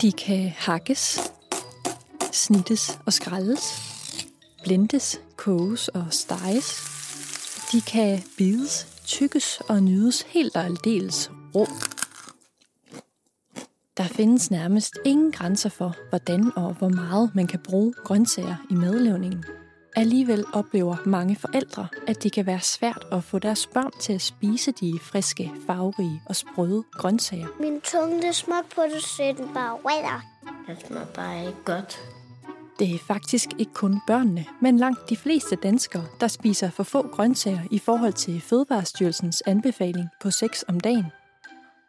De kan hakkes, snittes og skraldes, blendes, koges og steges. De kan bides, tykkes og nydes helt og aldeles rå. Der findes nærmest ingen grænser for, hvordan og hvor meget man kan bruge grøntsager i madlavningen. Alligevel oplever mange forældre, at det kan være svært at få deres børn til at spise de friske, farverige og sprøde grøntsager. Min tunge, det smagt på det, så den bare rødder. Det smager bare ikke godt. Det er faktisk ikke kun børnene, men langt de fleste danskere, der spiser for få grøntsager i forhold til Fødevarestyrelsens anbefaling på 6 om dagen.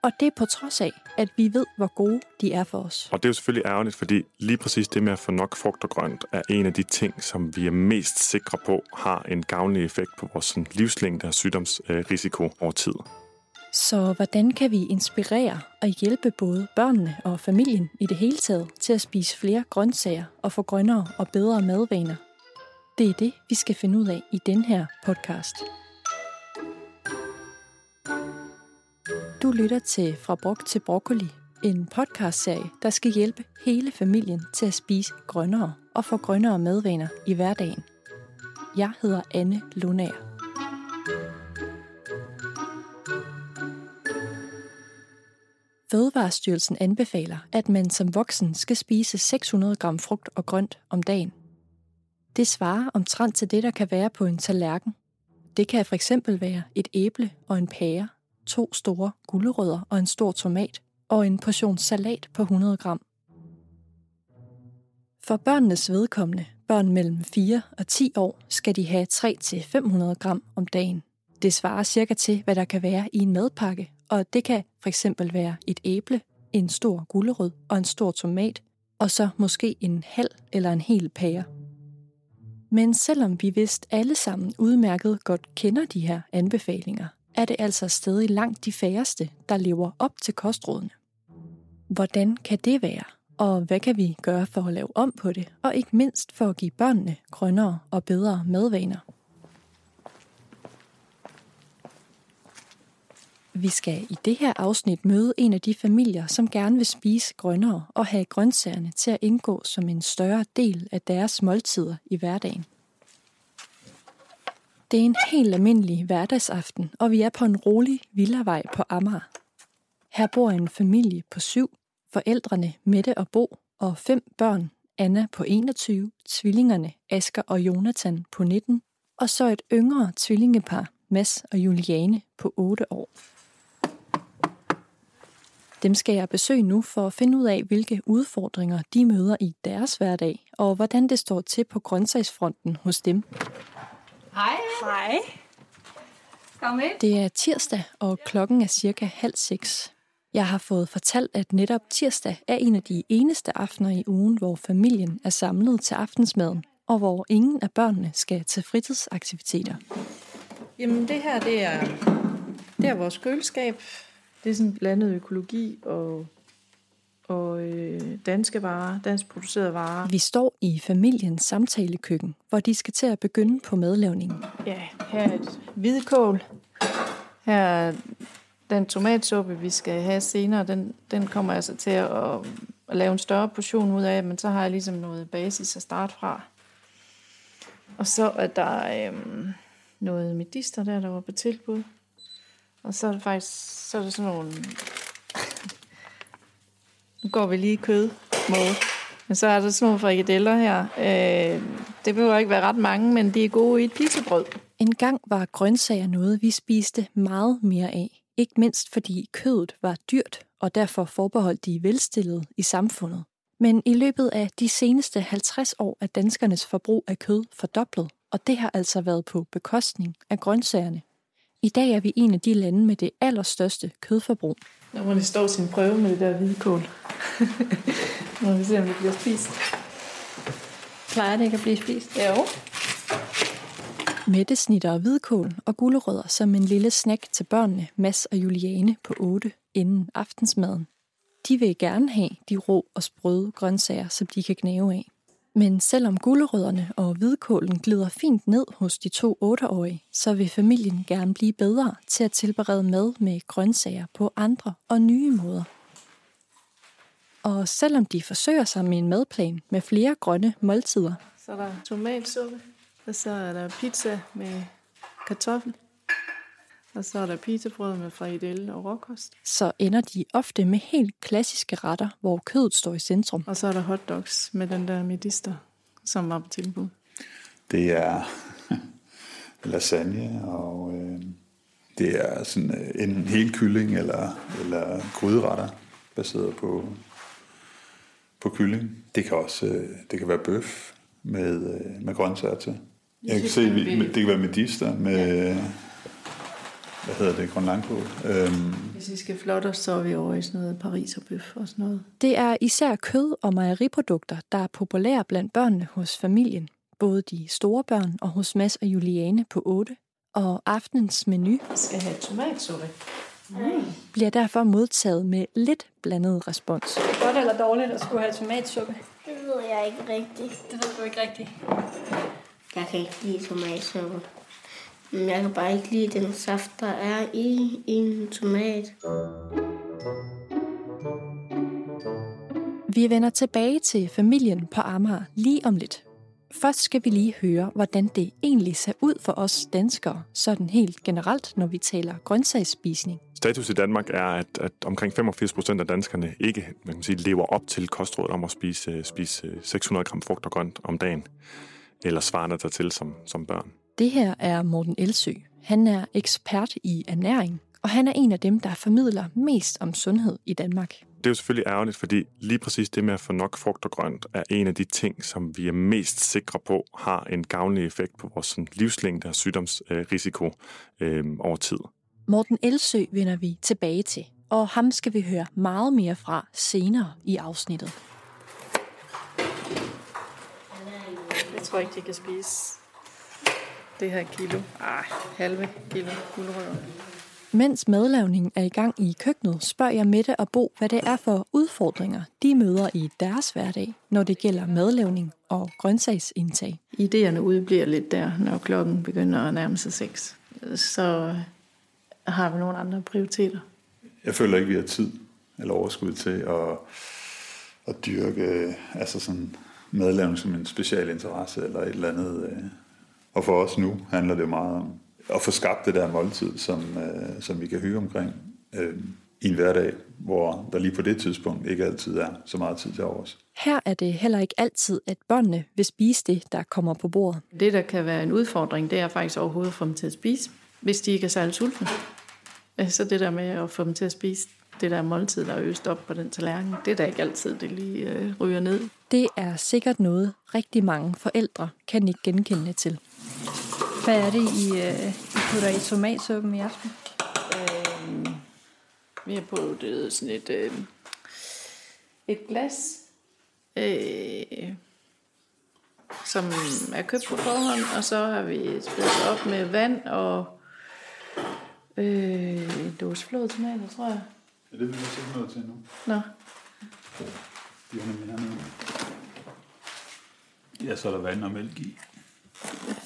Og det er på trods af, at vi ved, hvor gode de er for os. Og det er jo selvfølgelig ærgerligt, fordi lige præcis det med at få nok frugt og grønt er en af de ting, som vi er mest sikre på har en gavnlig effekt på vores sådan, livslængde og sygdomsrisiko over tid. Så hvordan kan vi inspirere og hjælpe både børnene og familien i det hele taget til at spise flere grøntsager og få grønnere og bedre madvaner? Det er det, vi skal finde ud af i den her podcast. Du lytter til Fra Brok til Broccoli, en podcastserie, der skal hjælpe hele familien til at spise grønnere og få grønnere madvaner i hverdagen. Jeg hedder Anne Lunær. Fødevarestyrelsen anbefaler, at man som voksen skal spise 600 gram frugt og grønt om dagen. Det svarer omtrent til det, der kan være på en tallerken. Det kan for eksempel være et æble og en pære, to store gulerødder og en stor tomat, og en portion salat på 100 gram. For børnenes vedkommende, børn mellem 4 og 10 år, skal de have 3-500 gram om dagen. Det svarer cirka til, hvad der kan være i en madpakke, og det kan for eksempel være et æble, en stor gulerod og en stor tomat, og så måske en halv eller en hel pære. Men selvom vi vist alle sammen udmærket godt kender de her anbefalinger, er det altså stadig langt de færreste, der lever op til kostrådene. Hvordan kan det være? Og hvad kan vi gøre for at lave om på det? Og ikke mindst for at give børnene grønnere og bedre madvaner. Vi skal i det her afsnit møde en af de familier, som gerne vil spise grønnere og have grøntsagerne til at indgå som en større del af deres måltider i hverdagen. Det er en helt almindelig hverdagsaften, og vi er på en rolig villavej på Amager. Her bor en familie på syv, forældrene Mette og Bo og fem børn, Anna på 21, tvillingerne Asker og Jonathan på 19, og så et yngre tvillingepar, Mads og Juliane på 8 år. Dem skal jeg besøge nu for at finde ud af, hvilke udfordringer de møder i deres hverdag, og hvordan det står til på grøntsagsfronten hos dem. Hej. Hej. Kom ind. Det er tirsdag, og klokken er cirka halv seks. Jeg har fået fortalt, at netop tirsdag er en af de eneste aftener i ugen, hvor familien er samlet til aftensmaden, og hvor ingen af børnene skal til fritidsaktiviteter. Jamen det her, det er, det er vores køleskab. Det er sådan blandet økologi og, og øh, danske varer, dansk producerede varer. Vi står i familiens samtalekøkken, hvor de skal til at begynde på madlavningen. Ja, her er et hvidkål. Her er den tomatsuppe, vi skal have senere, den, den kommer altså til at, at lave en større portion ud af, men så har jeg ligesom noget basis at starte fra. Og så er der øhm, noget medister der, der var på tilbud. Og så er det faktisk så er det sådan nogle... nu går vi lige kød mode. Men så er der sådan nogle frikadeller her. Øh, det behøver ikke være ret mange, men de er gode i et pizzabrød. En gang var grøntsager noget, vi spiste meget mere af. Ikke mindst fordi kødet var dyrt, og derfor forbeholdt de velstillede i samfundet. Men i løbet af de seneste 50 år er danskernes forbrug af kød fordoblet, og det har altså været på bekostning af grøntsagerne. I dag er vi en af de lande med det allerstørste kødforbrug. Nu må det stå sin prøve med det der hvidkål. Nu må vi se, om det bliver spist. Plejer det ikke at blive spist? Jo. Mette snitter hvidkål og gulerødder som en lille snack til børnene Mads og Juliane på 8 inden aftensmaden. De vil gerne have de rå og sprøde grøntsager, som de kan gnave af. Men selvom gulerødderne og hvidkålen glider fint ned hos de to 8-årige, så vil familien gerne blive bedre til at tilberede mad med grøntsager på andre og nye måder. Og selvom de forsøger sig med en madplan med flere grønne måltider, Så er der tomatsuppe, og så er der pizza med kartoffel. Og så er der pizzabrød med frikadelle og råkost. så ender de ofte med helt klassiske retter, hvor kødet står i centrum. Og så er der hotdogs med den der medister, som var på tilbud. Det er lasagne, og øh, det er sådan øh, enten hel kylling eller, eller gryderetter, baseret på, på kylling. Det kan også øh, det kan være bøf med, øh, med grøntsager til. Jeg kan se, vi- det kan være medister med, hvad hedder det, grønlandkål. Øhm, Hvis vi skal flotte os, så er vi over i sådan noget Paris og bøf og sådan noget. Det er især kød og mejeriprodukter, der er populære blandt børnene hos familien. Både de store børn og hos Mads og Juliane på 8. Og aftenens menu Vi skal have tomatsuppe. Bliver derfor modtaget med lidt blandet respons. Godt eller dårligt at skulle have tomatsuppe? Det ved jeg ikke rigtigt. Det ved du ikke rigtigt. Jeg kan ikke lide tomatsuppe. Men jeg kan bare ikke lide den saft, der er i en tomat. Vi vender tilbage til familien på Amager lige om lidt. Først skal vi lige høre, hvordan det egentlig ser ud for os danskere, sådan helt generelt, når vi taler grøntsagsspisning. Status i Danmark er, at, at omkring 85 procent af danskerne ikke man kan sige, lever op til kostrådet om at spise, øh, spise øh, 600 gram frugt og grønt om dagen, eller svarende dertil som, som børn. Det her er Morten Elsø. Han er ekspert i ernæring, og han er en af dem, der formidler mest om sundhed i Danmark. Det er jo selvfølgelig ærgerligt, fordi lige præcis det med at få nok frugt og grønt er en af de ting, som vi er mest sikre på har en gavnlig effekt på vores sådan, livslængde og sygdomsrisiko øh, over tid. Morten Elsø vender vi tilbage til, og ham skal vi høre meget mere fra senere i afsnittet. Jeg tror ikke, de kan spise det her kilo. Ej, halve kilo guldrødder. Mens madlavningen er i gang i køkkenet, spørger jeg Mette og Bo, hvad det er for udfordringer, de møder i deres hverdag, når det gælder madlavning og grøntsagsindtag. Ideerne udbliver lidt der, når klokken begynder at nærme sig seks. Så har vi nogle andre prioriteter. jeg føler ikke, vi har tid eller overskud til at, at dyrke altså sådan madlavning som en special interesse eller et eller andet. øh. Og for os nu handler det jo meget om at få skabt det der måltid, som, øh, som vi kan hygge omkring øh, i en hverdag, hvor der lige på det tidspunkt ikke altid er så meget tid til overs. Her er det heller ikke altid, at børnene vil spise det, der kommer på bordet. Det, der kan være en udfordring, det er faktisk overhovedet at få dem til at spise, hvis de ikke er særlig sultne. Øh, Så det der med at få dem til at spise det der måltid, der er øst op på den tallerken, det er da ikke altid, det lige øh, ryger ned. Det er sikkert noget, rigtig mange forældre kan ikke genkende til. Hvad er det, I, øh, I putter i tomatsuppen i aften? Øh, vi har puttet sådan et, øh, et glas, øh, som er købt på forhånd, og så har vi spillet op med vand og øh, en dåse flåede tomater, tror jeg. Ja, det vil vi så noget til nu. Nå, De har nemlig hernede. Ja, så er der vand og mælk i.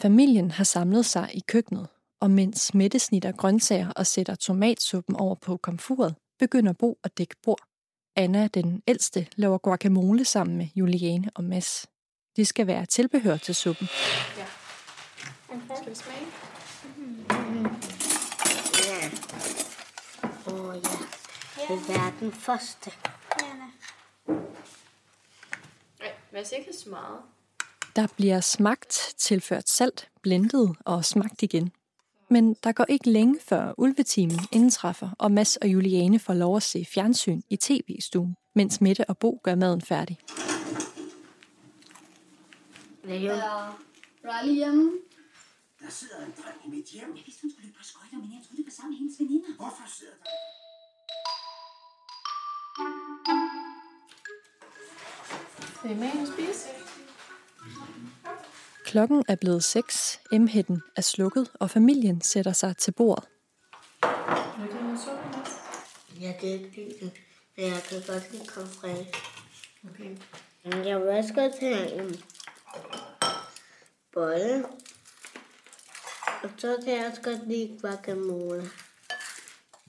Familien har samlet sig i køkkenet, og mens Mette snitter grøntsager og sætter tomatsuppen over på komfuret, begynder Bo at dække bord. Anna, den ældste, laver guacamole sammen med Juliane og Mads. Det skal være tilbehør til suppen. Ja. Åh oh, ja. Det er verden første. Hvad ikke så meget? Der bliver smagt, tilført salt, blendet og smagt igen. Men der går ikke længe før ulvetimen indtræffer, og Mads og Juliane får lov at se fjernsyn i tv-stuen, mens Mette og Bo gør maden færdig. Hvad er er lige hjemme. Der sidder en dreng i mit hjem. Jeg vidste, hun skulle løbe på skøjter, men jeg troede, det var sammen med hendes veninder. Hvorfor sidder der? det er med spise. Klokken er blevet seks, emhætten er slukket, og familien sætter sig til bordet. Jeg kan ikke lide den, men jeg kan godt lide fraiche. Okay. Jeg vil også godt have en bolle. Og så kan jeg også godt lide guacamole.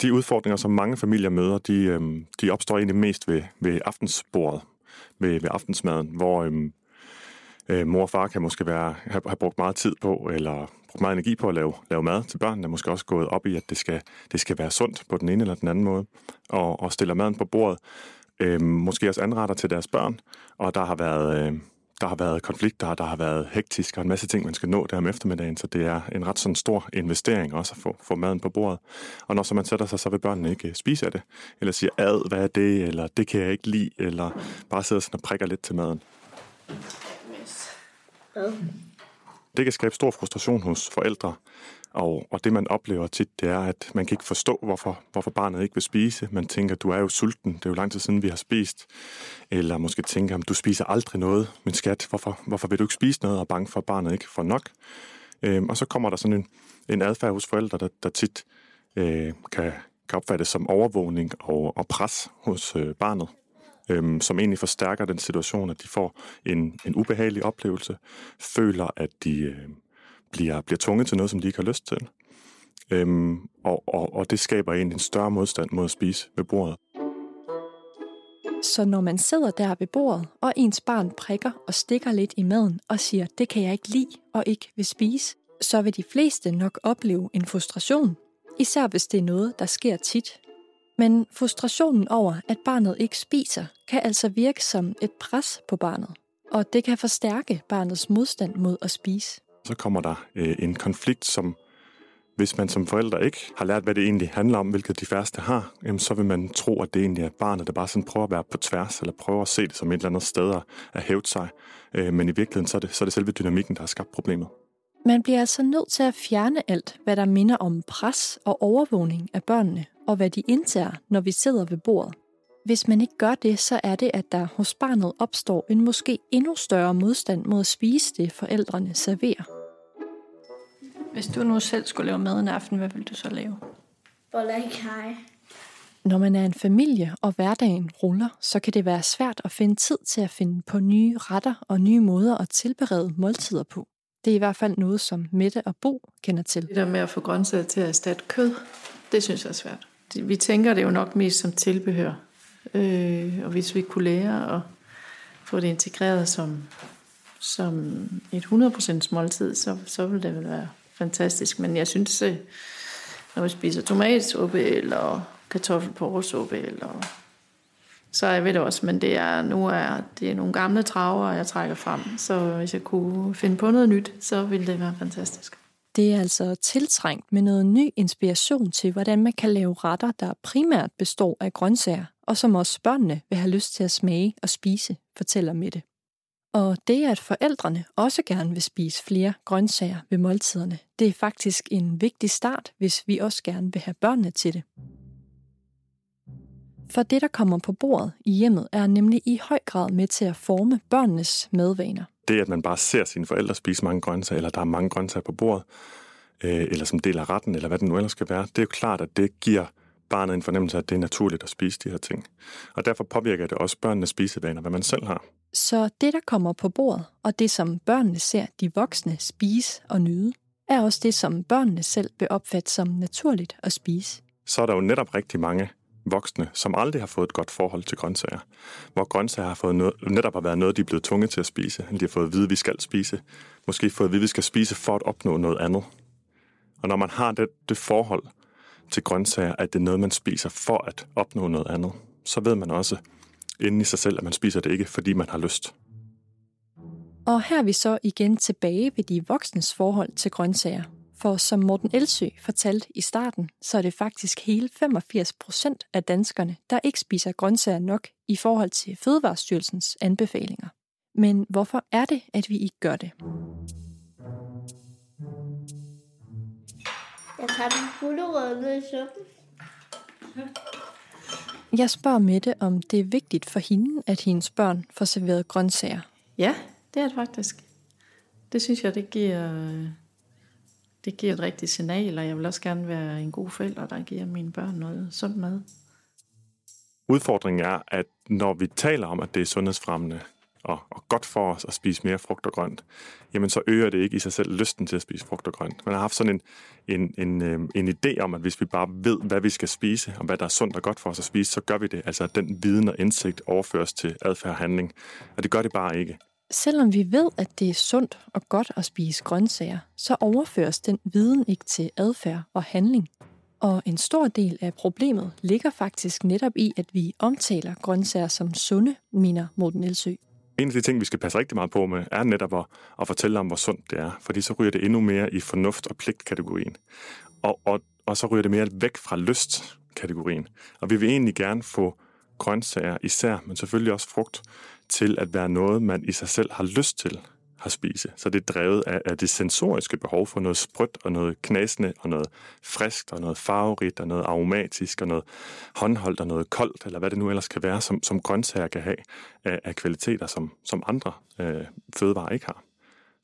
de udfordringer, som mange familier møder, de, øhm, de opstår egentlig mest ved, ved aftensbordet, ved, ved aftensmaden, hvor øhm, øh, mor og far kan måske være, have, have brugt meget tid på, eller brugt meget energi på at lave, lave mad til børnene, måske også gået op i, at det skal, det skal være sundt på den ene eller den anden måde, og, og stiller maden på bordet, øh, måske også anretter til deres børn, og der har været... Øh, der har været konflikter, der har været hektisk og en masse ting, man skal nå der om eftermiddagen, så det er en ret sådan stor investering også at få, få maden på bordet. Og når så man sætter sig, så vil børnene ikke øh, spise af det, eller siger, ad, hvad er det, eller det kan jeg ikke lide, eller bare sidder sådan og prikker lidt til maden. Det kan skabe stor frustration hos forældre, og, og det man oplever tit, det er, at man kan ikke forstå, hvorfor, hvorfor barnet ikke vil spise. Man tænker, du er jo sulten, det er jo lang tid siden, vi har spist. Eller måske tænker, du spiser aldrig noget, min skat, hvorfor, hvorfor vil du ikke spise noget, og er bange for, at barnet ikke får nok. Øhm, og så kommer der sådan en, en adfærd hos forældre, der, der tit øh, kan, kan opfattes som overvågning og, og pres hos øh, barnet øhm, som egentlig forstærker den situation, at de får en, en ubehagelig oplevelse, føler, at de øh, bliver, bliver tvunget til noget, som de ikke har lyst til. Øhm, og, og, og det skaber egentlig en større modstand mod at spise ved bordet. Så når man sidder der ved bordet, og ens barn prikker og stikker lidt i maden og siger, det kan jeg ikke lide og ikke vil spise, så vil de fleste nok opleve en frustration, især hvis det er noget, der sker tit. Men frustrationen over, at barnet ikke spiser, kan altså virke som et pres på barnet, og det kan forstærke barnets modstand mod at spise. Så kommer der øh, en konflikt, som hvis man som forældre ikke har lært, hvad det egentlig handler om, hvilket de færreste har, jamen, så vil man tro, at det egentlig er barnet, der bare sådan prøver at være på tværs, eller prøver at se det som et eller andet sted at hæve sig. Øh, men i virkeligheden, så er, det, så er det selve dynamikken, der har skabt problemet. Man bliver altså nødt til at fjerne alt, hvad der minder om pres og overvågning af børnene, og hvad de indtager, når vi sidder ved bordet. Hvis man ikke gør det, så er det, at der hos barnet opstår en måske endnu større modstand mod at spise det, forældrene serverer. Hvis du nu selv skulle lave mad en aften, hvad vil du så lave? Boller i kaj. Når man er en familie, og hverdagen ruller, så kan det være svært at finde tid til at finde på nye retter og nye måder at tilberede måltider på. Det er i hvert fald noget, som Mette og Bo kender til. Det der med at få grøntsager til at erstatte kød, det synes jeg er svært. Vi tænker det jo nok mest som tilbehør. Øh, og hvis vi kunne lære at få det integreret som, som et 100% måltid, så, så ville det vel være fantastisk. Men jeg synes, øh, når vi spiser tomatsuppe eller kartoffelporresuppe, eller så er jeg ved det også, men det er, nu er det er nogle gamle traver, jeg trækker frem. Så hvis jeg kunne finde på noget nyt, så ville det være fantastisk. Det er altså tiltrængt med noget ny inspiration til, hvordan man kan lave retter, der primært består af grøntsager, og som også børnene vil have lyst til at smage og spise, fortæller Mette. Og det, at forældrene også gerne vil spise flere grøntsager ved måltiderne, det er faktisk en vigtig start, hvis vi også gerne vil have børnene til det. For det, der kommer på bordet i hjemmet, er nemlig i høj grad med til at forme børnenes madvaner. Det, at man bare ser sine forældre spise mange grøntsager, eller der er mange grøntsager på bordet, øh, eller som del af retten, eller hvad det nu ellers skal være, det er jo klart, at det giver barnet en fornemmelse af, at det er naturligt at spise de her ting. Og derfor påvirker det også børnenes spisevaner, hvad man selv har. Så det, der kommer på bordet, og det, som børnene ser de voksne spise og nyde, er også det, som børnene selv vil opfatte som naturligt at spise. Så er der jo netop rigtig mange voksne, som aldrig har fået et godt forhold til grøntsager. Hvor grøntsager har fået noget, netop har været noget, de er blevet tvunget til at spise. De har fået at vide, at vi skal spise. Måske fået at vide, at vi skal spise for at opnå noget andet. Og når man har det, det forhold til grøntsager, at det er noget, man spiser for at opnå noget andet, så ved man også inden i sig selv, at man spiser det ikke, fordi man har lyst. Og her er vi så igen tilbage ved de voksnes forhold til grøntsager. For som Morten Elsø fortalte i starten, så er det faktisk hele 85 procent af danskerne, der ikke spiser grøntsager nok i forhold til Fødevarestyrelsens anbefalinger. Men hvorfor er det, at vi ikke gør det? Jeg tager den gulerod ned i suppen. Jeg spørger Mette, om det er vigtigt for hende, at hendes børn får serveret grøntsager. Ja, det er det faktisk. Det synes jeg, det giver, det giver et rigtigt signal, og jeg vil også gerne være en god forælder, der giver mine børn noget sund mad. Udfordringen er, at når vi taler om, at det er sundhedsfremmende og, og godt for os at spise mere frugt og grønt, jamen så øger det ikke i sig selv lysten til at spise frugt og grønt. Man har haft sådan en, en, en, øhm, en idé om, at hvis vi bare ved, hvad vi skal spise, og hvad der er sundt og godt for os at spise, så gør vi det. Altså at den viden og indsigt overføres til adfærd og handling. Og det gør det bare ikke. Selvom vi ved, at det er sundt og godt at spise grøntsager, så overføres den viden ikke til adfærd og handling. Og en stor del af problemet ligger faktisk netop i, at vi omtaler grøntsager som sunde, mener Morten Elsø. En af de ting, vi skal passe rigtig meget på med, er netop at, at fortælle om, hvor sundt det er. Fordi så ryger det endnu mere i fornuft- og pligtkategorien. Og, og, og så ryger det mere væk fra lystkategorien. Og vi vil egentlig gerne få grøntsager især, men selvfølgelig også frugt, til at være noget, man i sig selv har lyst til at spise. Så det er drevet af, af det sensoriske behov for noget sprødt og noget knasende og noget friskt og noget farverigt og noget aromatisk og noget håndholdt og noget koldt, eller hvad det nu ellers kan være, som, som grøntsager kan have af, af kvaliteter, som, som andre øh, fødevarer ikke har.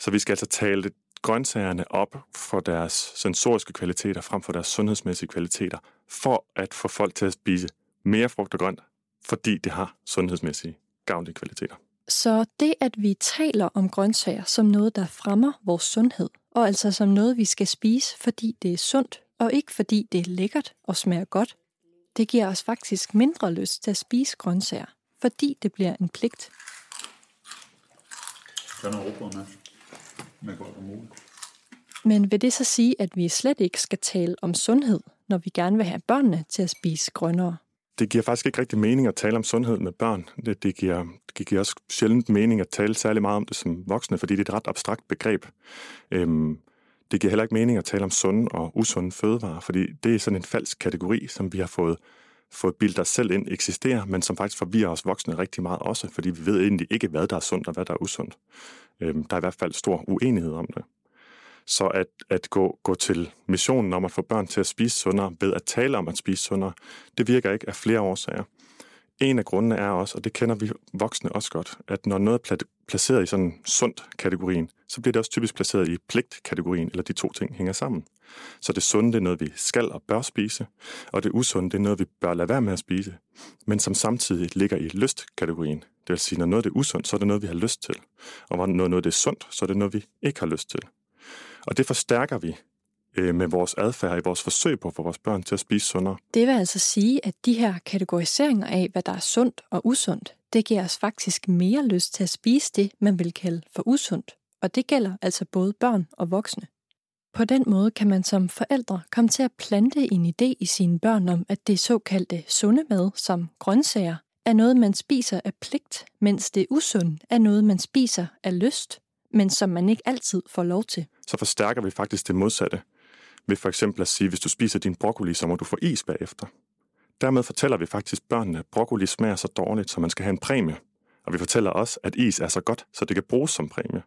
Så vi skal altså tale grøntsagerne op for deres sensoriske kvaliteter frem for deres sundhedsmæssige kvaliteter, for at få folk til at spise mere frugt og grønt, fordi det har sundhedsmæssige gavnlige kvaliteter. Så det, at vi taler om grøntsager som noget, der fremmer vores sundhed, og altså som noget, vi skal spise, fordi det er sundt, og ikke fordi det er lækkert og smager godt, det giver os faktisk mindre lyst til at spise grøntsager, fordi det bliver en pligt. Gør noget råbrød med. Med guacamole. Men vil det så sige, at vi slet ikke skal tale om sundhed, når vi gerne vil have børnene til at spise grønnere? Det giver faktisk ikke rigtig mening at tale om sundhed med børn. Det, det, giver, det giver også sjældent mening at tale særlig meget om det som voksne, fordi det er et ret abstrakt begreb. Øhm, det giver heller ikke mening at tale om sunde og usunde fødevarer, fordi det er sådan en falsk kategori, som vi har fået, fået bildet os selv ind eksisterer, men som faktisk forvirrer os voksne rigtig meget også, fordi vi ved egentlig ikke, hvad der er sundt og hvad der er usundt. Øhm, der er i hvert fald stor uenighed om det. Så at, at gå, gå til missionen om at få børn til at spise sundere ved at tale om at spise sundere, det virker ikke af flere årsager. En af grundene er også, og det kender vi voksne også godt, at når noget er placeret i sådan sundt kategorien, så bliver det også typisk placeret i pligt-kategorien, eller de to ting hænger sammen. Så det sunde, det er noget, vi skal og bør spise, og det usunde, det er noget, vi bør lade være med at spise, men som samtidig ligger i lyst-kategorien. Det vil sige, når noget er usundt, så er det noget, vi har lyst til. Og når noget er sundt, så er det noget, vi ikke har lyst til. Og det forstærker vi øh, med vores adfærd i vores forsøg på at få vores børn til at spise sundere. Det vil altså sige, at de her kategoriseringer af, hvad der er sundt og usundt, det giver os faktisk mere lyst til at spise det, man vil kalde for usundt. Og det gælder altså både børn og voksne. På den måde kan man som forældre komme til at plante en idé i sine børn om, at det såkaldte sunde mad, som grøntsager, er noget, man spiser af pligt, mens det usunde er noget, man spiser af lyst, men som man ikke altid får lov til så forstærker vi faktisk det modsatte. Ved for eksempel at sige, hvis du spiser din broccoli, så må du få is bagefter. Dermed fortæller vi faktisk børnene, at broccoli smager så dårligt, så man skal have en præmie. Og vi fortæller også, at is er så godt, så det kan bruges som præmie.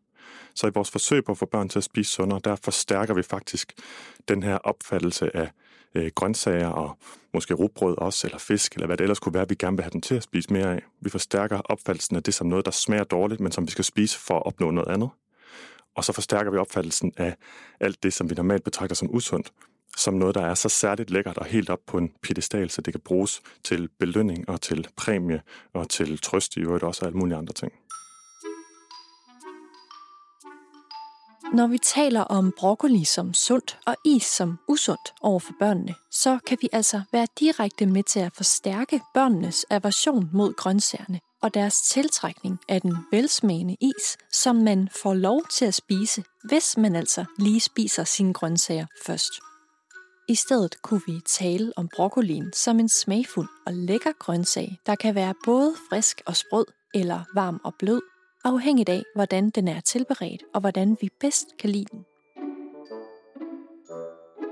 Så i vores forsøg på at få børn til at spise sundere, der forstærker vi faktisk den her opfattelse af øh, grøntsager og måske rugbrød også, eller fisk, eller hvad det ellers kunne være, vi gerne vil have dem til at spise mere af. Vi forstærker opfattelsen af det som noget, der smager dårligt, men som vi skal spise for at opnå noget andet. Og så forstærker vi opfattelsen af alt det, som vi normalt betragter som usundt, som noget, der er så særligt lækkert og helt op på en pedestal, så det kan bruges til belønning og til præmie og til trøst i øvrigt også og alle mulige andre ting. Når vi taler om broccoli som sundt og is som usundt over for børnene, så kan vi altså være direkte med til at forstærke børnenes aversion mod grøntsagerne og deres tiltrækning af den velsmagende is, som man får lov til at spise, hvis man altså lige spiser sine grøntsager først. I stedet kunne vi tale om broccolien som en smagfuld og lækker grøntsag, der kan være både frisk og sprød eller varm og blød, afhængigt af, hvordan den er tilberedt og hvordan vi bedst kan lide den.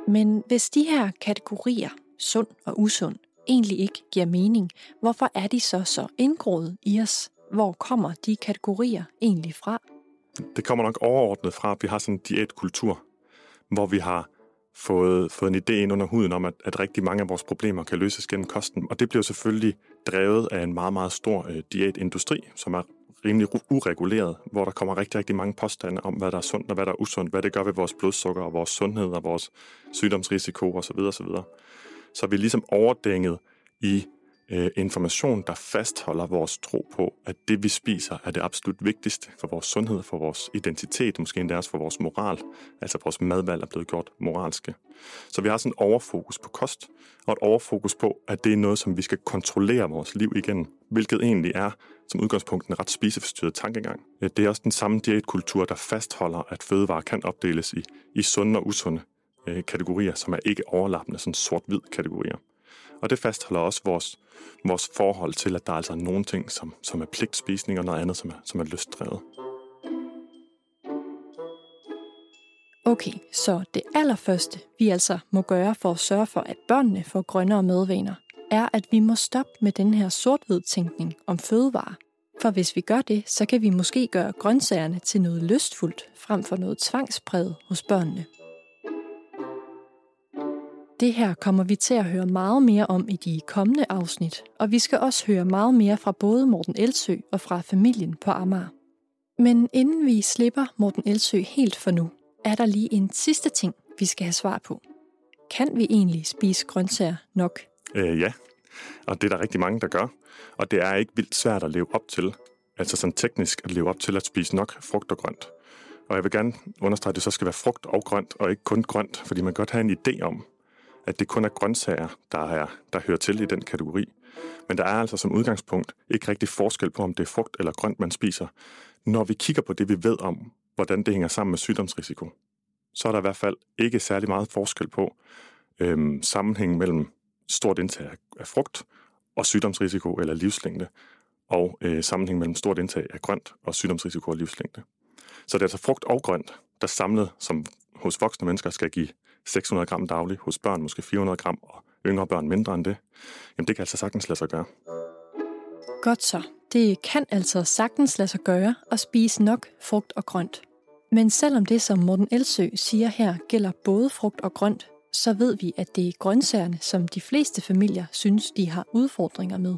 Men hvis de her kategorier, sund og usund, egentlig ikke giver mening, hvorfor er de så så indgroet i os? Hvor kommer de kategorier egentlig fra? Det kommer nok overordnet fra, at vi har sådan en diætkultur, hvor vi har fået, fået en idé ind under huden om, at, at rigtig mange af vores problemer kan løses gennem kosten. Og det bliver selvfølgelig drevet af en meget, meget stor øh, diætindustri, som er rimelig ureguleret, hvor der kommer rigtig, rigtig mange påstande om, hvad der er sundt og hvad der er usundt, hvad det gør ved vores blodsukker og vores sundhed og vores sygdomsrisiko osv. osv. Så vi er ligesom overdænget i øh, information, der fastholder vores tro på, at det, vi spiser, er det absolut vigtigste for vores sundhed, for vores identitet, måske endda også for vores moral. Altså vores madvalg er blevet gjort moralske. Så vi har sådan en overfokus på kost, og et overfokus på, at det er noget, som vi skal kontrollere vores liv igen, hvilket egentlig er som udgangspunkt en ret spiseforstyrret tankegang. Det er også den samme diætkultur, der fastholder, at fødevarer kan opdeles i, i sunde og usunde øh, kategorier, som er ikke overlappende, sådan sort-hvid kategorier. Og det fastholder også vores, vores forhold til, at der er altså nogle ting, som, som er pligtspisning, og noget andet, som er, som er lystdrevet. Okay, så det allerførste, vi altså må gøre for at sørge for, at børnene får grønnere madvaner, er, at vi må stoppe med den her sort-hvid tænkning om fødevarer. For hvis vi gør det, så kan vi måske gøre grøntsagerne til noget lystfuldt, frem for noget tvangspræget hos børnene. Det her kommer vi til at høre meget mere om i de kommende afsnit, og vi skal også høre meget mere fra både Morten Elsø og fra familien på Amager. Men inden vi slipper Morten Elsø helt for nu, er der lige en sidste ting, vi skal have svar på. Kan vi egentlig spise grøntsager nok? Øh, ja, og det er der rigtig mange, der gør. Og det er ikke vildt svært at leve op til. Altså sådan teknisk at leve op til at spise nok frugt og grønt. Og jeg vil gerne understrege, at det så skal være frugt og grønt, og ikke kun grønt, fordi man kan godt have en idé om, at det kun er grøntsager, der, er, der hører til i den kategori. Men der er altså som udgangspunkt ikke rigtig forskel på, om det er frugt eller grønt, man spiser. Når vi kigger på det, vi ved om, hvordan det hænger sammen med sygdomsrisiko, så er der i hvert fald ikke særlig meget forskel på øhm, sammenhængen mellem stort indtag af frugt og sygdomsrisiko eller livslængde, og øh, sammenhæng mellem stort indtag af grønt og sygdomsrisiko og livslængde. Så det er altså frugt og grønt, der samlet som hos voksne mennesker skal give 600 gram dagligt, hos børn måske 400 gram, og yngre børn mindre end det. Jamen det kan altså sagtens lade sig gøre. Godt så. Det kan altså sagtens lade sig gøre at spise nok frugt og grønt. Men selvom det, som Morten Elsø siger her, gælder både frugt og grønt, så ved vi, at det er grøntsagerne, som de fleste familier synes, de har udfordringer med.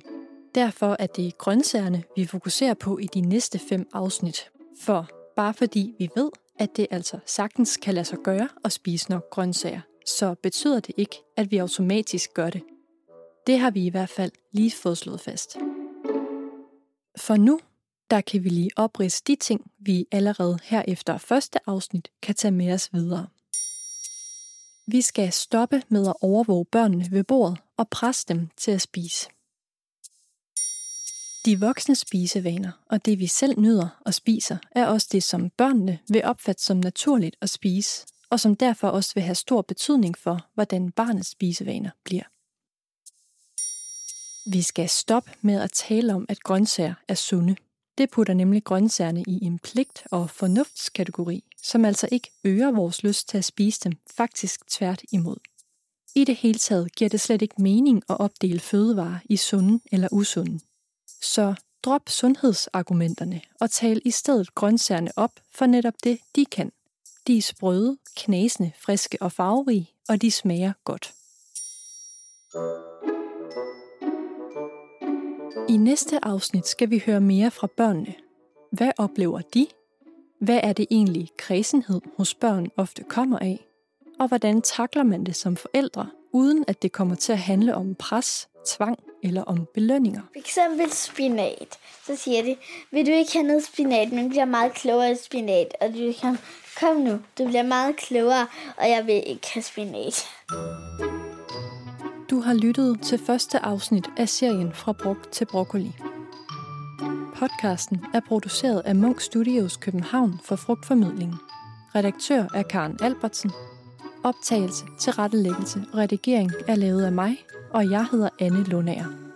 Derfor er det grøntsagerne, vi fokuserer på i de næste fem afsnit. For bare fordi vi ved, at det altså sagtens kan lade sig gøre at spise nok grøntsager, så betyder det ikke, at vi automatisk gør det. Det har vi i hvert fald lige fået slået fast. For nu, der kan vi lige opridse de ting, vi allerede her efter første afsnit kan tage med os videre. Vi skal stoppe med at overvåge børnene ved bordet og presse dem til at spise. De voksne spisevaner og det vi selv nyder og spiser, er også det, som børnene vil opfatte som naturligt at spise, og som derfor også vil have stor betydning for, hvordan barnets spisevaner bliver. Vi skal stoppe med at tale om, at grøntsager er sunde. Det putter nemlig grøntsagerne i en pligt- og fornuftskategori, som altså ikke øger vores lyst til at spise dem, faktisk tvært imod. I det hele taget giver det slet ikke mening at opdele fødevarer i sunde eller usunde. Så drop sundhedsargumenterne og tal i stedet grøntsagerne op for netop det, de kan. De er sprøde, knasende, friske og farverige, og de smager godt. I næste afsnit skal vi høre mere fra børnene. Hvad oplever de? Hvad er det egentlig kredsenhed hos børn ofte kommer af? Og hvordan takler man det som forældre, uden at det kommer til at handle om pres, tvang eller om belønninger? For eksempel spinat. Så siger de, vil du ikke have noget spinat, men bliver meget klogere af spinat. Og du kan, kom nu, du bliver meget klogere, og jeg vil ikke have spinat. Du har lyttet til første afsnit af serien Fra brugt til broccoli. Podcasten er produceret af Munk Studios København for frugtformidling. Redaktør er Karen Albertsen. Optagelse, tilrettelæggelse og redigering er lavet af mig, og jeg hedder Anne Lundager.